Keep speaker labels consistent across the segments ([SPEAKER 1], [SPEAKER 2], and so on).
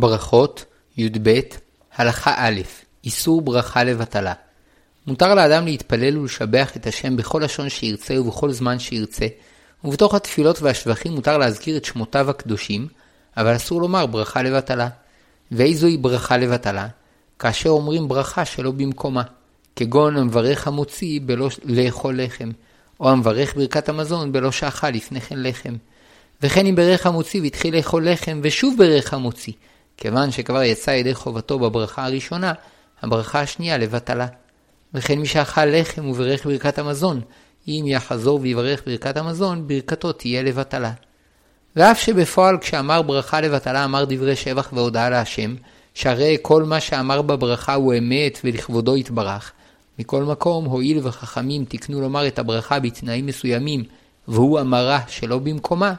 [SPEAKER 1] ברכות, י"ב, הלכה א', איסור ברכה לבטלה. מותר לאדם להתפלל ולשבח את השם בכל לשון שירצה ובכל זמן שירצה, ובתוך התפילות והשבחים מותר להזכיר את שמותיו הקדושים, אבל אסור לומר ברכה לבטלה. ואיזוהי ברכה לבטלה? כאשר אומרים ברכה שלא במקומה, כגון המברך המוציא בלא לאכול לחם, או המברך ברכת המזון בלא שאכל לפני כן לחם. וכן אם ברך המוציא והתחיל לאכול לחם ושוב ברך המוציא, כיוון שכבר יצא ידי חובתו בברכה הראשונה, הברכה השנייה לבטלה. וכן מי שאכל לחם וברך ברכת המזון, אם יחזור ויברך ברכת המזון, ברכתו תהיה לבטלה. ואף שבפועל כשאמר ברכה לבטלה אמר דברי שבח והודאה להשם, שהרי כל מה שאמר בברכה הוא אמת ולכבודו יתברך. מכל מקום, הואיל וחכמים תקנו לומר את הברכה בתנאים מסוימים, והוא אמרה שלא במקומה,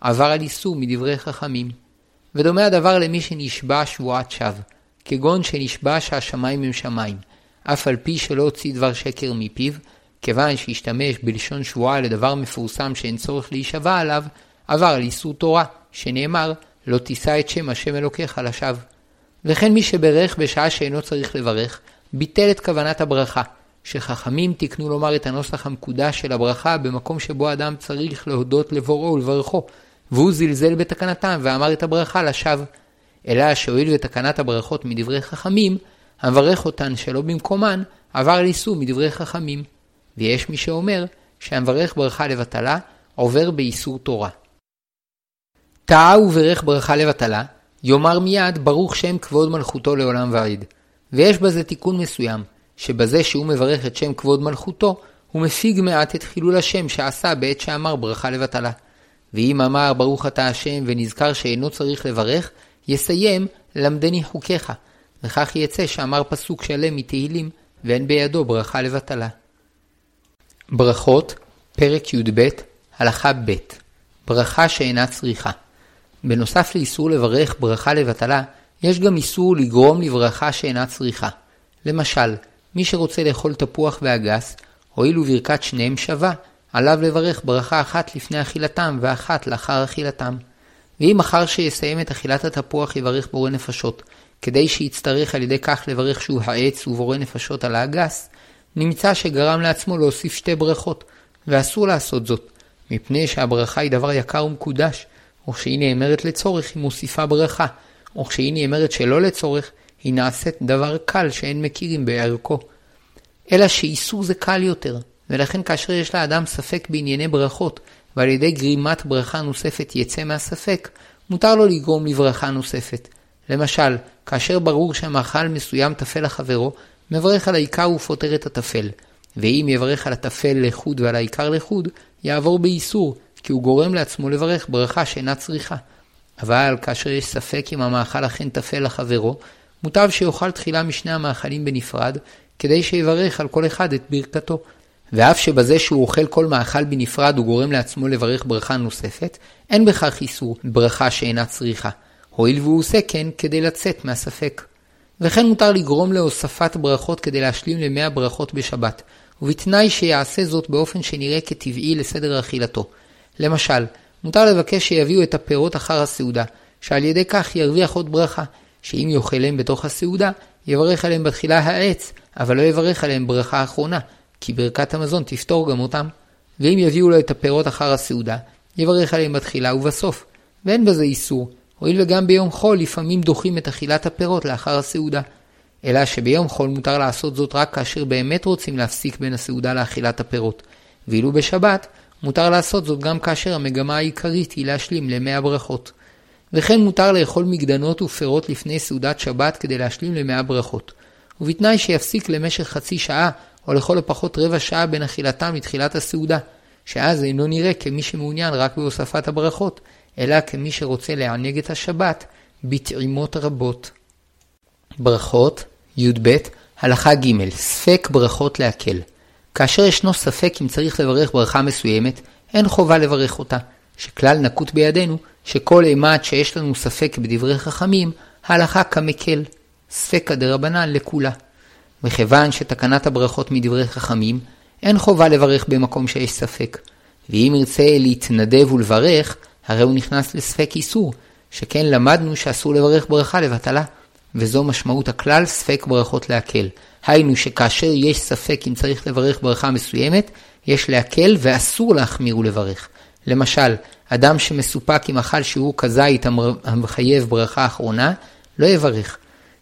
[SPEAKER 1] עבר על איסור מדברי חכמים. ודומה הדבר למי שנשבע שבועת שווא, כגון שנשבע שהשמיים הם שמיים, אף על פי שלא הוציא דבר שקר מפיו, כיוון שהשתמש בלשון שבועה לדבר מפורסם שאין צורך להישבע עליו, עבר על איסור תורה, שנאמר, לא תישא את שם השם אלוקיך לשווא. וכן מי שברך בשעה שאינו צריך לברך, ביטל את כוונת הברכה, שחכמים תיקנו לומר את הנוסח המקודש של הברכה במקום שבו אדם צריך להודות לבוראו ולברכו, והוא זלזל בתקנתם ואמר את הברכה לשווא. אלא שהואיל ותקנת הברכות מדברי חכמים, המברך אותן שלא במקומן, עבר לאיסור מדברי חכמים. ויש מי שאומר שהמברך ברכה לבטלה, עובר באיסור תורה. טעה וברך ברכה לבטלה, יאמר מיד ברוך שם כבוד מלכותו לעולם ועד. ויש בזה תיקון מסוים, שבזה שהוא מברך את שם כבוד מלכותו, הוא מפיג מעט את חילול השם שעשה בעת שאמר ברכה לבטלה. ואם אמר ברוך אתה השם ונזכר שאינו צריך לברך, יסיים למדני חוקיך. וכך יצא שאמר פסוק שלם מתהילים, ואין בידו ברכה לבטלה. ברכות, פרק י"ב, הלכה ב' ברכה שאינה צריכה. בנוסף לאיסור לברך ברכה לבטלה, יש גם איסור לגרום לברכה שאינה צריכה. למשל, מי שרוצה לאכול תפוח ואגס, הואיל וברכת שניהם שווה, עליו לברך ברכה אחת לפני אכילתם ואחת לאחר אכילתם. ואם אחר שיסיים את אכילת התפוח יברך בורא נפשות, כדי שיצטרך על ידי כך לברך שהוא העץ ובורא נפשות על האגס, נמצא שגרם לעצמו להוסיף שתי ברכות, ואסור לעשות זאת, מפני שהברכה היא דבר יקר ומקודש, או כשהיא נאמרת לצורך היא מוסיפה ברכה, או כשהיא נאמרת שלא לצורך, היא נעשית דבר קל שאין מכירים בערכו. אלא שאיסור זה קל יותר, ולכן כאשר יש לאדם ספק בענייני ברכות, ועל ידי גרימת ברכה נוספת יצא מהספק, מותר לו לגרום לברכה נוספת. למשל, כאשר ברור שהמאכל מסוים טפל לחברו, מברך על העיקר ופותר את הטפל. ואם יברך על הטפל לחוד ועל העיקר לחוד, יעבור באיסור, כי הוא גורם לעצמו לברך ברכה שאינה צריכה. אבל כאשר יש ספק אם המאכל אכן טפל לחברו, מוטב שיאכל תחילה משני המאכלים בנפרד, כדי שיברך על כל אחד את ברכתו. ואף שבזה שהוא אוכל כל מאכל בנפרד הוא גורם לעצמו לברך ברכה נוספת, אין בכך איסור ברכה שאינה צריכה, הואיל והוא עושה כן כדי לצאת מהספק. וכן מותר לגרום להוספת ברכות כדי להשלים למאה ברכות בשבת, ובתנאי שיעשה זאת באופן שנראה כטבעי לסדר אכילתו. למשל, מותר לבקש שיביאו את הפירות אחר הסעודה, שעל ידי כך ירוויח עוד ברכה, שאם יאכל להם בתוך הסעודה, יברך עליהם בתחילה העץ, אבל לא יברך עליהם ברכה אחרונה, כי ברכת המזון תפתור גם אותם. ואם יביאו לו את הפירות אחר הסעודה, יברך עליהם בתחילה ובסוף. ואין בזה איסור, הואיל וגם ביום חול לפעמים דוחים את אכילת הפירות לאחר הסעודה. אלא שביום חול מותר לעשות זאת רק כאשר באמת רוצים להפסיק בין הסעודה לאכילת הפירות. ואילו בשבת, מותר לעשות זאת גם כאשר המגמה העיקרית היא להשלים למאה ברכות. וכן מותר לאכול מגדנות ופירות לפני סעודת שבת כדי להשלים למאה ברכות. ובתנאי שיפסיק למשך חצי שעה או לכל הפחות רבע שעה בין אכילתם לתחילת הסעודה, שאז אינו נראה כמי שמעוניין רק בהוספת הברכות, אלא כמי שרוצה לענג את השבת בטעימות רבות. ברכות, י"ב, הלכה ג' ספק ברכות להקל. כאשר ישנו ספק אם צריך לברך ברכה מסוימת, אין חובה לברך אותה, שכלל נקוט בידינו, שכל אימת שיש לנו ספק בדברי חכמים, ההלכה כמקל, ספקא דרבנן לכולה. מכיוון שתקנת הברכות מדברי חכמים, אין חובה לברך במקום שיש ספק. ואם ירצה להתנדב ולברך, הרי הוא נכנס לספק איסור, שכן למדנו שאסור לברך ברכה לבטלה, וזו משמעות הכלל ספק ברכות להקל. היינו שכאשר יש ספק אם צריך לברך ברכה מסוימת, יש להקל ואסור להחמיר ולברך. למשל, אדם שמסופק עם אכל שיעור כזית המחייב ברכה אחרונה, לא יברך.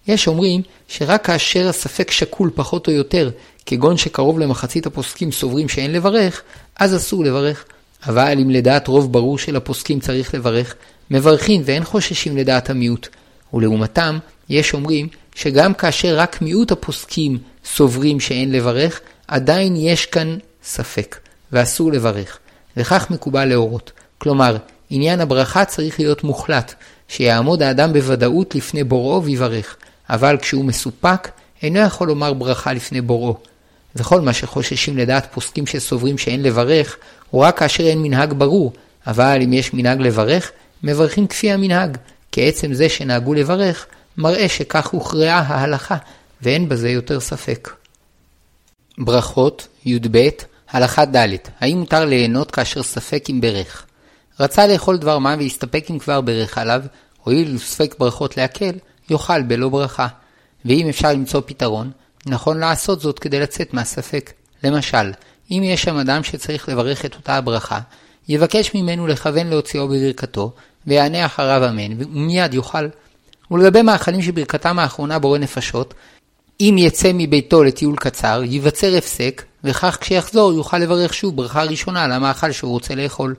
[SPEAKER 1] יש אומרים שרק כאשר הספק שקול פחות או יותר, כגון שקרוב למחצית הפוסקים סוברים שאין לברך, אז אסור לברך. אבל אם לדעת רוב ברור של הפוסקים צריך לברך, מברכים ואין חוששים לדעת המיעוט. ולעומתם, יש אומרים שגם כאשר רק מיעוט הפוסקים סוברים שאין לברך, עדיין יש כאן ספק, ואסור לברך. וכך מקובל להורות. כלומר, עניין הברכה צריך להיות מוחלט, שיעמוד האדם בוודאות לפני בוראו ויברך, אבל כשהוא מסופק, אינו יכול לומר ברכה לפני בוראו. וכל מה שחוששים לדעת פוסקים שסוברים שאין לברך, הוא רק כאשר אין מנהג ברור, אבל אם יש מנהג לברך, מברכים כפי המנהג, כי עצם זה שנהגו לברך, מראה שכך הוכרעה ההלכה, ואין בזה יותר ספק. ברכות, י"ב, הלכה ד' האם מותר ליהנות כאשר ספק אם ברך? רצה לאכול דבר מה והסתפק אם כבר ברך עליו, הואיל וספק ברכות להקל, יאכל בלא ברכה. ואם אפשר למצוא פתרון, נכון לעשות זאת כדי לצאת מהספק. למשל, אם יש שם אדם שצריך לברך את אותה הברכה, יבקש ממנו לכוון להוציאו בברכתו, ויענה אחריו אמן, ומיד יאכל. ולגבי מאכלים שברכתם האחרונה בורא נפשות, אם יצא מביתו לטיול קצר, ייווצר הפסק, וכך כשיחזור יוכל לברך שוב ברכה ראשונה על המאכל שהוא רוצה לאכול.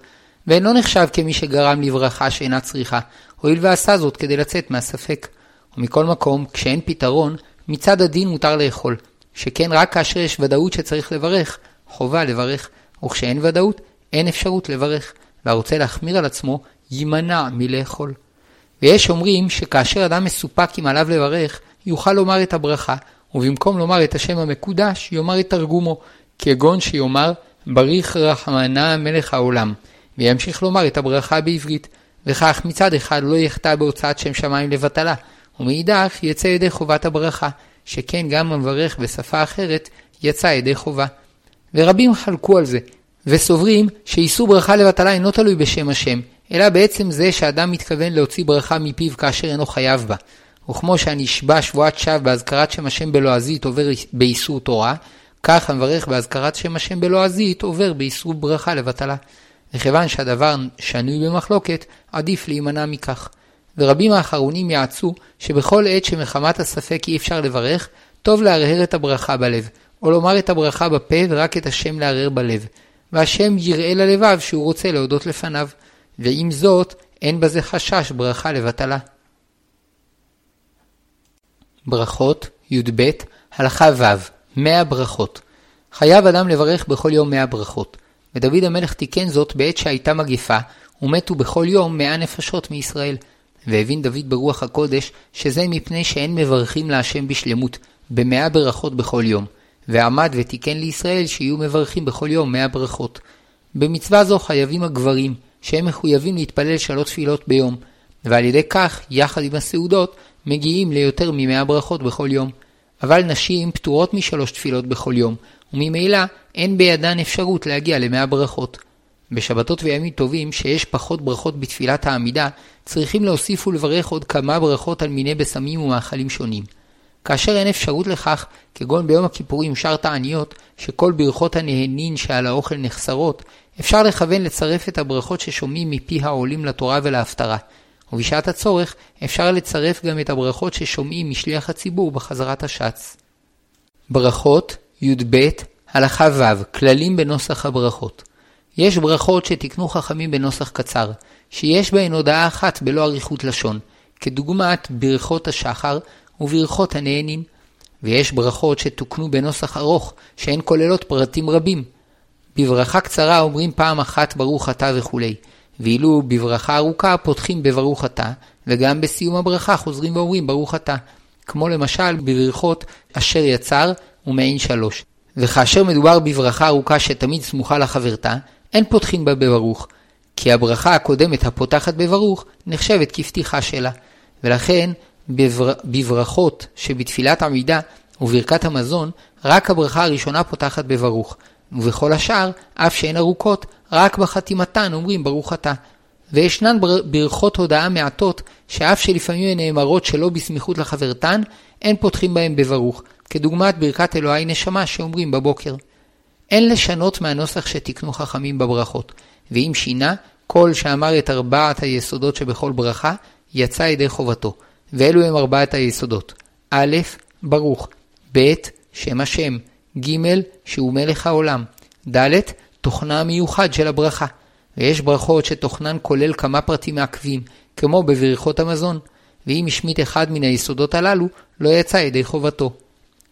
[SPEAKER 1] ואינו נחשב כמי שגרם לברכה שאינה צריכה, הואיל ועשה זאת כדי לצאת מהספק. ומכל מקום, כשאין פתרון, מצד הדין מותר לאכול, שכן רק כאשר יש ודאות שצריך לברך, חובה לברך, וכשאין ודאות, אין אפשרות לברך, והרוצה להחמיר על עצמו, יימנע מלאכול. ויש אומרים שכאשר אדם מסופק אם עליו לברך, יוכל לומר את הברכה, ובמקום לומר את השם המקודש, יאמר את תרגומו, כגון שיאמר בריך רחמנה מלך העולם, וימשיך לומר את הברכה בעברית, וכך מצד אחד לא יחטא בהוצאת שם שמיים לבטלה, ומאידך יצא ידי חובת הברכה, שכן גם המברך בשפה אחרת יצא ידי חובה. ורבים חלקו על זה, וסוברים שאיסור ברכה לבטלה אינו תלוי בשם השם, אלא בעצם זה שאדם מתכוון להוציא ברכה מפיו כאשר אינו חייב בה. וכמו שהנשבע שבועת שווא בהזכרת שם השם בלועזית עובר באיסור תורה, כך המברך בהזכרת שם השם בלועזית עובר באיסור ברכה לבטלה. וכיוון שהדבר שנוי במחלוקת, עדיף להימנע מכך. ורבים האחרונים יעצו שבכל עת שמחמת הספק אי אפשר לברך, טוב להרהר את הברכה בלב, או לומר את הברכה בפה ורק את השם להרהר בלב. והשם יראה ללבב שהוא רוצה להודות לפניו. ועם זאת, אין בזה חשש ברכה לבטלה. ברכות, י"ב, הלכה ו', מאה ברכות. חייב אדם לברך בכל יום מאה ברכות. ודוד המלך תיקן זאת בעת שהייתה מגפה, ומתו בכל יום מאה נפשות מישראל. והבין דוד ברוח הקודש, שזה מפני שאין מברכים להשם בשלמות, במאה ברכות בכל יום. ועמד ותיקן לישראל שיהיו מברכים בכל יום מאה ברכות. במצווה זו חייבים הגברים, שהם מחויבים להתפלל שלוש תפילות ביום, ועל ידי כך, יחד עם הסעודות, מגיעים ליותר ממאה ברכות בכל יום. אבל נשים פטורות משלוש תפילות בכל יום, וממילא אין בידן אפשרות להגיע למאה ברכות. בשבתות וימים טובים, שיש פחות ברכות בתפילת העמידה, צריכים להוסיף ולברך עוד כמה ברכות על מיני בשמים ומאכלים שונים. כאשר אין אפשרות לכך, כגון ביום הכיפורים שר תעניות, שכל ברכות הנהנין שעל האוכל נחסרות, אפשר לכוון לצרף את הברכות ששומעים מפי העולים לתורה ולהפטרה. ובשעת הצורך אפשר לצרף גם את הברכות ששומעים משליח הציבור בחזרת השץ. ברכות, י"ב, הלכה ו', כללים בנוסח הברכות. יש ברכות שתיקנו חכמים בנוסח קצר, שיש בהן הודעה אחת בלא אריכות לשון, כדוגמת ברכות השחר וברכות הנהנים. ויש ברכות שתוקנו בנוסח ארוך, שהן כוללות פרטים רבים. בברכה קצרה אומרים פעם אחת ברוך אתה וכולי, ואילו בברכה ארוכה פותחים בברוך אתה, וגם בסיום הברכה חוזרים ואומרים ברוך אתה, כמו למשל בברכות אשר יצר ומעין שלוש. וכאשר מדובר בברכה ארוכה שתמיד סמוכה לחברתה, אין פותחים בה בברוך, כי הברכה הקודמת הפותחת בברוך נחשבת כפתיחה שלה, ולכן בבר... בברכות שבתפילת עמידה וברכת המזון, רק הברכה הראשונה פותחת בברוך, ובכל השאר, אף שהן ארוכות, רק בחתימתן אומרים ברוך אתה. וישנן ברכות הודעה מעטות, שאף שלפעמים הן נאמרות שלא בסמיכות לחברתן, אין פותחים בהן בברוך, כדוגמת ברכת אלוהי נשמה שאומרים בבוקר. אין לשנות מהנוסח שתיקנו חכמים בברכות, ואם שינה, כל שאמר את ארבעת היסודות שבכל ברכה, יצא ידי חובתו. ואלו הם ארבעת היסודות. א', ברוך, ב', שם השם, ג', שהוא מלך העולם, ד', תוכנה המיוחד של הברכה. ויש ברכות שתוכנן כולל כמה פרטים מעכבים, כמו בברכות המזון, ואם השמיט אחד מן היסודות הללו, לא יצא ידי חובתו.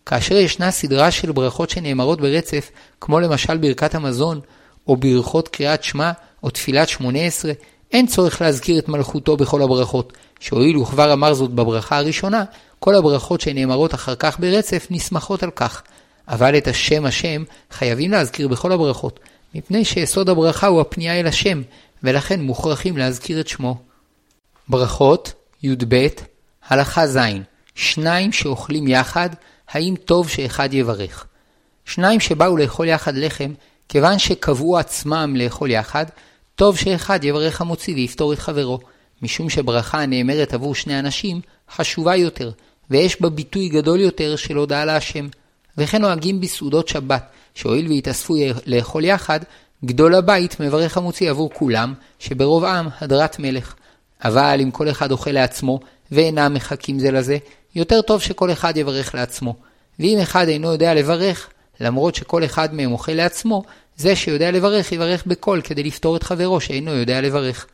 [SPEAKER 1] כאשר ישנה סדרה של ברכות שנאמרות ברצף, כמו למשל ברכת המזון, או ברכות קריאת שמע, או תפילת שמונה עשרה, אין צורך להזכיר את מלכותו בכל הברכות, שהואיל וכבר אמר זאת בברכה הראשונה, כל הברכות שנאמרות אחר כך ברצף נסמכות על כך. אבל את השם השם חייבים להזכיר בכל הברכות, מפני שיסוד הברכה הוא הפנייה אל השם, ולכן מוכרחים להזכיר את שמו. ברכות, י"ב, הלכה ז' שניים שאוכלים יחד, האם טוב שאחד יברך? שניים שבאו לאכול יחד לחם, כיוון שקבעו עצמם לאכול יחד, טוב שאחד יברך המוציא ויפתור את חברו, משום שברכה הנאמרת עבור שני אנשים חשובה יותר, ויש בה ביטוי גדול יותר של הודעה להשם. וכן נוהגים בסעודות שבת, שהואיל והתאספו לאכול יחד, גדול הבית מברך המוציא עבור כולם, שברוב עם הדרת מלך. אבל אם כל אחד אוכל לעצמו, ואינם מחכים זה לזה, יותר טוב שכל אחד יברך לעצמו. ואם אחד אינו יודע לברך, למרות שכל אחד מהם אוכל לעצמו, זה שיודע לברך יברך בקול כדי לפתור את חברו שאינו יודע לברך.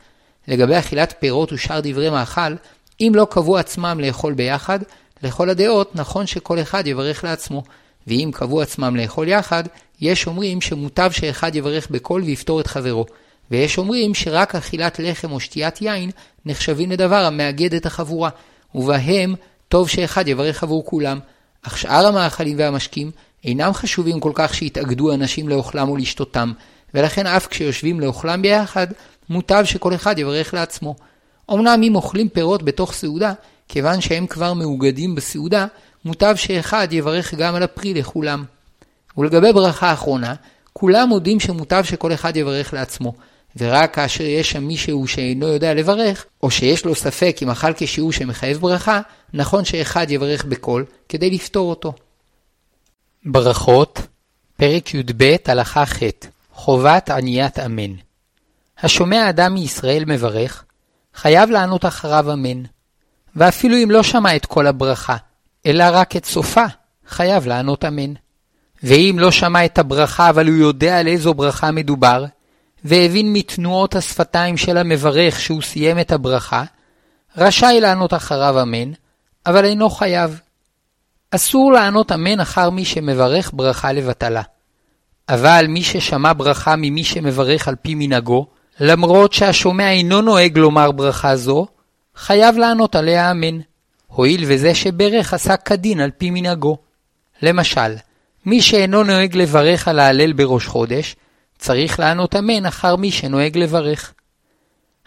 [SPEAKER 1] לגבי אכילת פירות ושאר דברי מאכל, אם לא קבעו עצמם לאכול ביחד, לכל הדעות נכון שכל אחד יברך לעצמו. ואם קבעו עצמם לאכול יחד, יש אומרים שמוטב שאחד יברך בקול ויפתור את חברו. ויש אומרים שרק אכילת לחם או שתיית יין נחשבים לדבר המאגד את החבורה, ובהם טוב שאחד יברך עבור כולם. אך שאר המאכלים והמשקים אינם חשובים כל כך שיתאגדו אנשים לאוכלם או לשתותם, ולכן אף כשיושבים לאוכלם ביחד, מוטב שכל אחד יברך לעצמו. אמנם אם אוכלים פירות בתוך סעודה, כיוון שהם כבר מאוגדים בסעודה, מוטב שאחד יברך גם על הפרי לכולם. ולגבי ברכה אחרונה, כולם מודים שמוטב שכל אחד יברך לעצמו, ורק כאשר יש שם מישהו שאינו יודע לברך, או שיש לו ספק אם אכל כשיעור שמחייב ברכה, נכון שאחד יברך בקול, כדי לפתור אותו. ברכות, פרק י"ב, הלכה ח' חובת עניית אמן. השומע אדם מישראל מברך, חייב לענות אחריו אמן. ואפילו אם לא שמע את כל הברכה, אלא רק את סופה, חייב לענות אמן. ואם לא שמע את הברכה, אבל הוא יודע על איזו ברכה מדובר, והבין מתנועות השפתיים של המברך שהוא סיים את הברכה, רשאי לענות אחריו אמן, אבל אינו חייב. אסור לענות אמן אחר מי שמברך ברכה לבטלה. אבל מי ששמע ברכה ממי שמברך על פי מנהגו, למרות שהשומע אינו נוהג לומר ברכה זו, חייב לענות עליה אמן, הואיל וזה שברך עשה כדין על פי מנהגו. למשל, מי שאינו נוהג לברך על ההלל בראש חודש, צריך לענות אמן אחר מי שנוהג לברך.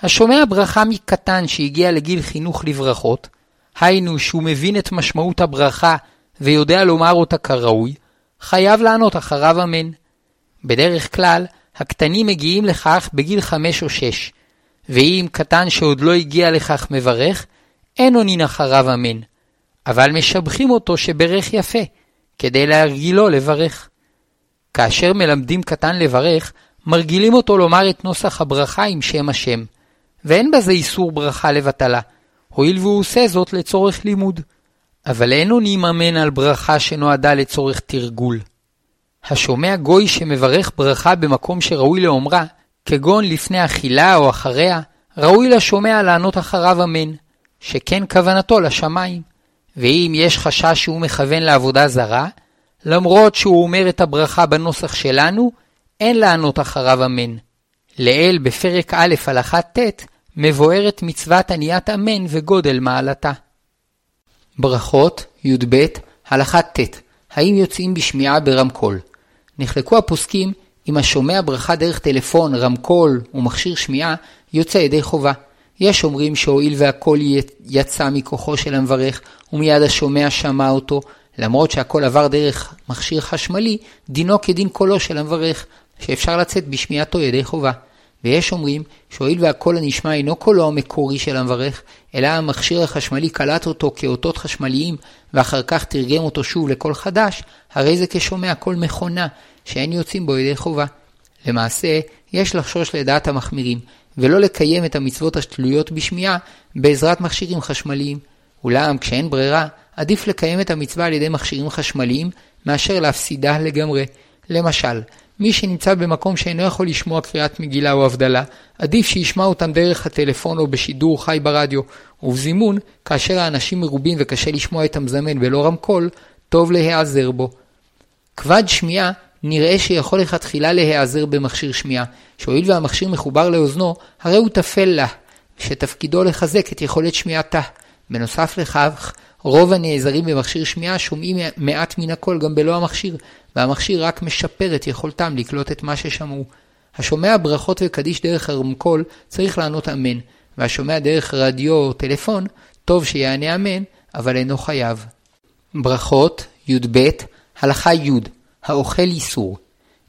[SPEAKER 1] השומע ברכה מקטן שהגיע לגיל חינוך לברכות, היינו שהוא מבין את משמעות הברכה ויודע לומר אותה כראוי, חייב לענות אחריו אמן. בדרך כלל, הקטנים מגיעים לכך בגיל חמש או שש, ואם קטן שעוד לא הגיע לכך מברך, אין עונין אחריו אמן, אבל משבחים אותו שברך יפה, כדי להרגילו לברך. כאשר מלמדים קטן לברך, מרגילים אותו לומר את נוסח הברכה עם שם השם, ואין בזה איסור ברכה לבטלה, הואיל והוא עושה זאת לצורך לימוד. אבל אין עונים אמן על ברכה שנועדה לצורך תרגול. השומע גוי שמברך ברכה במקום שראוי לאומרה, כגון לפני אכילה או אחריה, ראוי לשומע לענות אחריו אמן, שכן כוונתו לשמיים. ואם יש חשש שהוא מכוון לעבודה זרה, למרות שהוא אומר את הברכה בנוסח שלנו, אין לענות אחריו אמן. לעיל בפרק א' הלכה ט' מבוארת מצוות עניית אמן וגודל מעלתה. ברכות, י"ב, הלכה ט' האם יוצאים בשמיעה ברמקול? נחלקו הפוסקים אם השומע ברכה דרך טלפון, רמקול ומכשיר שמיעה, יוצא ידי חובה. יש אומרים שהואיל והקול יצא מכוחו של המברך, ומיד השומע שמע אותו, למרות שהקול עבר דרך מכשיר חשמלי, דינו כדין קולו של המברך, שאפשר לצאת בשמיעתו ידי חובה. ויש אומרים שהואיל והקול הנשמע אינו קולו המקורי של המברך, אלא המכשיר החשמלי קלט אותו כאותות חשמליים, ואחר כך תרגם אותו שוב לקול חדש, הרי זה כשומע קול מכונה, שאין יוצאים בו ידי חובה. למעשה, יש לחשוש לדעת המחמירים, ולא לקיים את המצוות התלויות בשמיעה בעזרת מכשירים חשמליים. אולם כשאין ברירה, עדיף לקיים את המצווה על ידי מכשירים חשמליים, מאשר להפסידה לגמרי. למשל, מי שנמצא במקום שאינו יכול לשמוע קריאת מגילה או הבדלה, עדיף שישמע אותם דרך הטלפון או בשידור חי ברדיו, ובזימון, כאשר האנשים מרובים וקשה לשמוע את המזמן ולא רמקול, טוב להיעזר בו. כבד שמיעה נראה שיכול לכתחילה להיעזר במכשיר שמיעה, שהואיל והמכשיר מחובר לאוזנו, הרי הוא טפל לה, שתפקידו לחזק את יכולת שמיעתה. בנוסף לכך, רוב הנעזרים במכשיר שמיעה שומעים מעט מן הקול גם בלא המכשיר, והמכשיר רק משפר את יכולתם לקלוט את מה ששמעו. השומע ברכות וקדיש דרך הרמקול צריך לענות אמן, והשומע דרך רדיו או טלפון, טוב שיענה אמן, אבל אינו חייב. ברכות, י"ב, הלכה י' האוכל איסור.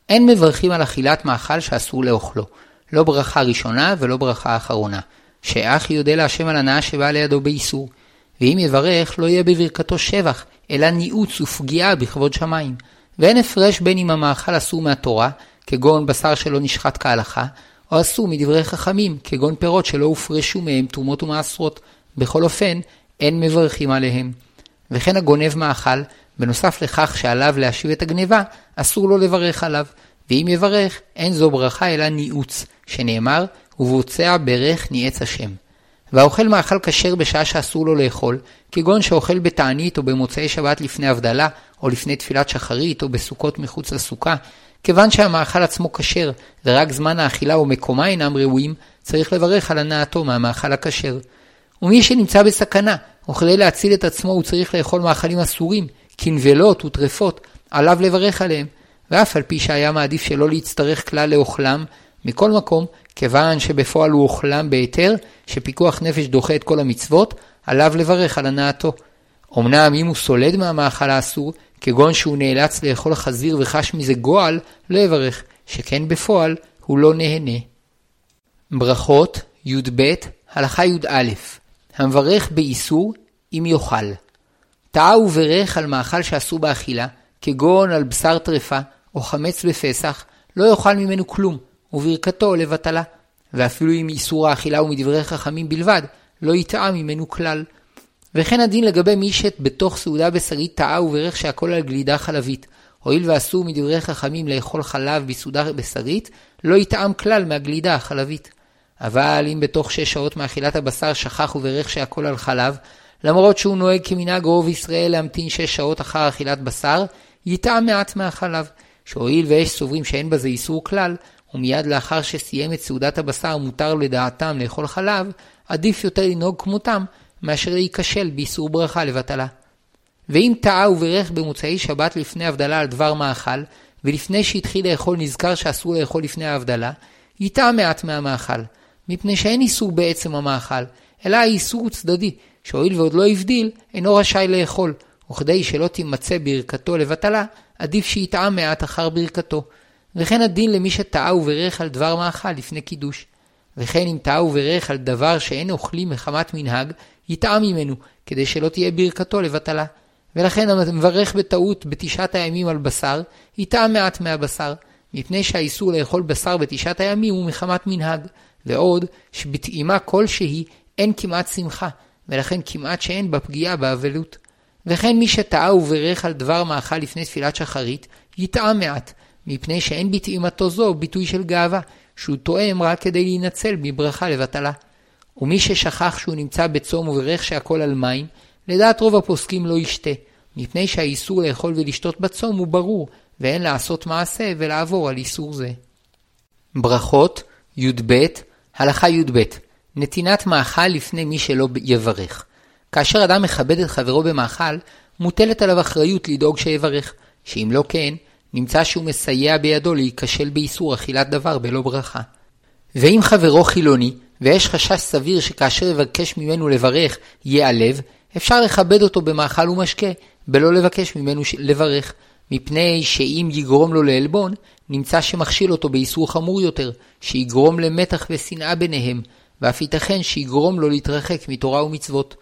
[SPEAKER 1] אין מברכים על אכילת מאכל שאסור לאוכלו, לא ברכה ראשונה ולא ברכה אחרונה. שאח יודה להשם על הנאה שבאה לידו באיסור. ואם יברך, לא יהיה בברכתו שבח, אלא ניאוץ ופגיעה בכבוד שמיים. ואין הפרש בין אם המאכל אסור מהתורה, כגון בשר שלא נשחט כהלכה, או אסור מדברי חכמים, כגון פירות שלא הופרשו מהם תרומות ומעשרות. בכל אופן, אין מברכים עליהם. וכן הגונב מאכל, בנוסף לכך שעליו להשיב את הגניבה, אסור לו לברך עליו. ואם יברך, אין זו ברכה אלא ניאוץ, שנאמר, ובוצע ברך ניאץ השם. והאוכל מאכל כשר בשעה שאסור לו לאכול, כגון שאוכל בתענית או במוצאי שבת לפני הבדלה, או לפני תפילת שחרית, או בסוכות מחוץ לסוכה, כיוון שהמאכל עצמו כשר, ורק זמן האכילה או מקומה אינם ראויים, צריך לברך על הנאתו מהמאכל הכשר. ומי שנמצא בסכנה, וכדי להציל את עצמו הוא צריך לאכול מאכלים אסורים, כנבלות וטרפות, עליו לברך עליהם, ואף על פי שהיה מעדיף שלא להצטרך כלל לאוכלם, מכל מקום, כיוון שבפועל הוא אוכלם בהיתר, שפיקוח נפש דוחה את כל המצוות, עליו לברך על הנאתו. אמנם אם הוא סולד מהמאכל האסור, כגון שהוא נאלץ לאכול חזיר וחש מזה גועל, לא יברך, שכן בפועל הוא לא נהנה. ברכות, י"ב, הלכה י"א, המברך באיסור, אם יאכל. טעה וברך על מאכל שאסור באכילה, כגון על בשר טרפה, או חמץ בפסח, לא יאכל ממנו כלום, וברכתו לבטלה. ואפילו אם איסור האכילה הוא מדברי חכמים בלבד, לא יטעה ממנו כלל. וכן הדין לגבי מי שבתוך סעודה בשרית טעה וברך שהכל על גלידה חלבית. הואיל ואסור מדברי חכמים לאכול חלב בסעודה בשרית, לא יטעם כלל מהגלידה החלבית. אבל אם בתוך שש שעות מאכילת הבשר שכח וברך שהכל על חלב, למרות שהוא נוהג כמנהג רוב ישראל להמתין שש שעות אחר אכילת בשר, יטעם מעט מהחלב, שהואיל ויש סוברים שאין בזה איסור כלל, ומיד לאחר שסיים את סעודת הבשר מותר לדעתם לאכול חלב, עדיף יותר לנהוג כמותם, מאשר להיכשל באיסור ברכה לבטלה. ואם טעה וברך במוצאי שבת לפני הבדלה על דבר מאכל, ולפני שהתחיל לאכול נזכר שאסור לאכול לפני ההבדלה, יטעה מעט מהמאכל, מפני שאין איסור בעצם המאכל, אלא האיסור צדדי, שהואיל ועוד לא הבדיל, אינו רשאי לאכול, וכדי שלא תימצא ברכתו לבטלה, עדיף שיטעה מעט אחר ברכתו. וכן הדין למי שטעה וברך על דבר מאכל לפני קידוש. וכן אם טעה וברך על דבר שאין אוכלים מחמת מנהג, יטעה ממנו, כדי שלא תהיה ברכתו לבטלה. ולכן המברך בטעות בתשעת הימים על בשר, יטעה מעט מהבשר, מפני שהאיסור לאכול בשר בתשעת הימים הוא מחמת מנהג, ועוד שבטעימה כלשהי אין כמעט שמחה, ולכן כמעט שאין בה פגיעה באבלות. וכן מי שטעה וברך על דבר מאכל לפני תפילת שחרית, יטעה מעט, מפני שאין בטעימתו זו ביטוי של גאווה, שהוא תואם רק כדי להינצל מברכה לבטלה. ומי ששכח שהוא נמצא בצום וברך שהכל על מים, לדעת רוב הפוסקים לא ישתה, מפני שהאיסור לאכול ולשתות בצום הוא ברור, ואין לעשות מעשה ולעבור על איסור זה. ברכות, י"ב, הלכה י"ב, נתינת מאכל לפני מי שלא יברך. כאשר אדם מכבד את חברו במאכל, מוטלת עליו אחריות לדאוג שיברך, שאם לא כן, נמצא שהוא מסייע בידו להיכשל באיסור אכילת דבר בלא ברכה. ואם חברו חילוני, ויש חשש סביר שכאשר יבקש ממנו לברך ייעלב, אפשר לכבד אותו במאכל ומשקה, בלא לבקש ממנו לברך, מפני שאם יגרום לו לעלבון, נמצא שמכשיל אותו באיסור חמור יותר, שיגרום למתח ושנאה ביניהם, ואף ייתכן שיגרום לו להתרחק מתורה ומצוות.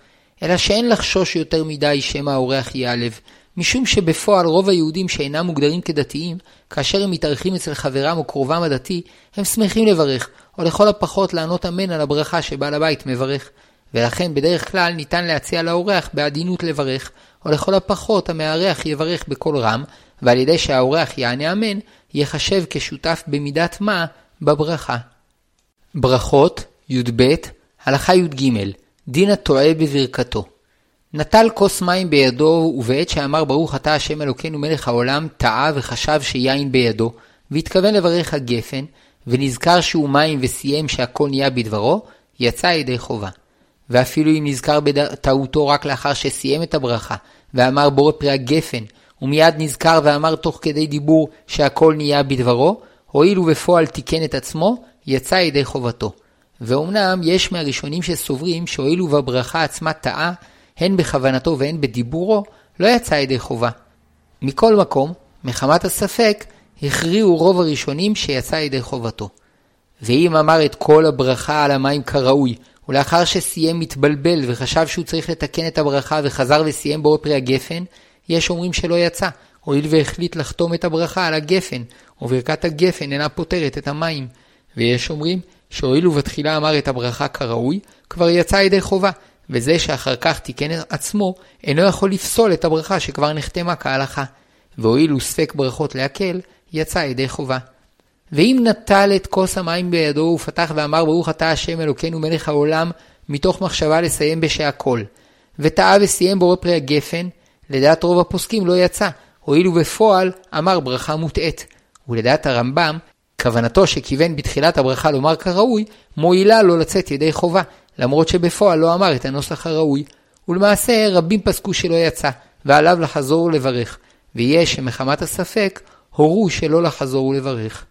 [SPEAKER 1] אלא שאין לחשוש יותר מדי שמא האורח ייעלב, משום שבפועל רוב היהודים שאינם מוגדרים כדתיים, כאשר הם מתארחים אצל חברם או קרובם הדתי, הם שמחים לברך, או לכל הפחות לענות אמן על הברכה שבעל הבית מברך. ולכן בדרך כלל ניתן להציע לאורח בעדינות לברך, או לכל הפחות המארח יברך בקול רם, ועל ידי שהאורח יענה אמן, ייחשב כשותף במידת מה בברכה. ברכות י"ב הלכה י"ג דין הטועה בברכתו נטל כוס מים בידו, ובעת שאמר ברוך אתה השם אלוקינו מלך העולם, טעה וחשב שיין בידו, והתכוון לברך הגפן, ונזכר שהוא מים וסיים שהכל נהיה בדברו, יצא ידי חובה. ואפילו אם נזכר בטעותו רק לאחר שסיים את הברכה, ואמר בורא פרי הגפן, ומיד נזכר ואמר תוך כדי דיבור שהכל נהיה בדברו, הואיל ובפועל תיקן את עצמו, יצא ידי חובתו. ואומנם יש מהראשונים שסוברים שהואיל ובברכה עצמה טעה, הן בכוונתו והן בדיבורו, לא יצא ידי חובה. מכל מקום, מחמת הספק, הכריעו רוב הראשונים שיצא ידי חובתו. ואם אמר את כל הברכה על המים כראוי, ולאחר שסיים מתבלבל וחשב שהוא צריך לתקן את הברכה וחזר וסיים בו פרי הגפן, יש אומרים שלא יצא, הואיל והחליט לחתום את הברכה על הגפן, וברכת הגפן אינה פותרת את המים. ויש אומרים שהואיל ובתחילה אמר את הברכה כראוי, כבר יצא ידי חובה, וזה שאחר כך תיקן עצמו, אינו יכול לפסול את הברכה שכבר נחתמה כהלכה. והואיל וספק ברכות להקל, יצא ידי חובה. ואם נטל את כוס המים בידו ופתח ואמר ברוך אתה השם אלוקינו מלך העולם, מתוך מחשבה לסיים בשהכל, וטעה וסיים בורא פרי הגפן, לדעת רוב הפוסקים לא יצא, הואיל ובפועל אמר ברכה מוטעית. ולדעת הרמב"ם, כוונתו שכיוון בתחילת הברכה לומר כראוי, מועילה לו לצאת ידי חובה, למרות שבפועל לא אמר את הנוסח הראוי. ולמעשה רבים פסקו שלא יצא, ועליו לחזור ולברך, ויש שמחמת הספק, הורו שלא לחזור ולברך.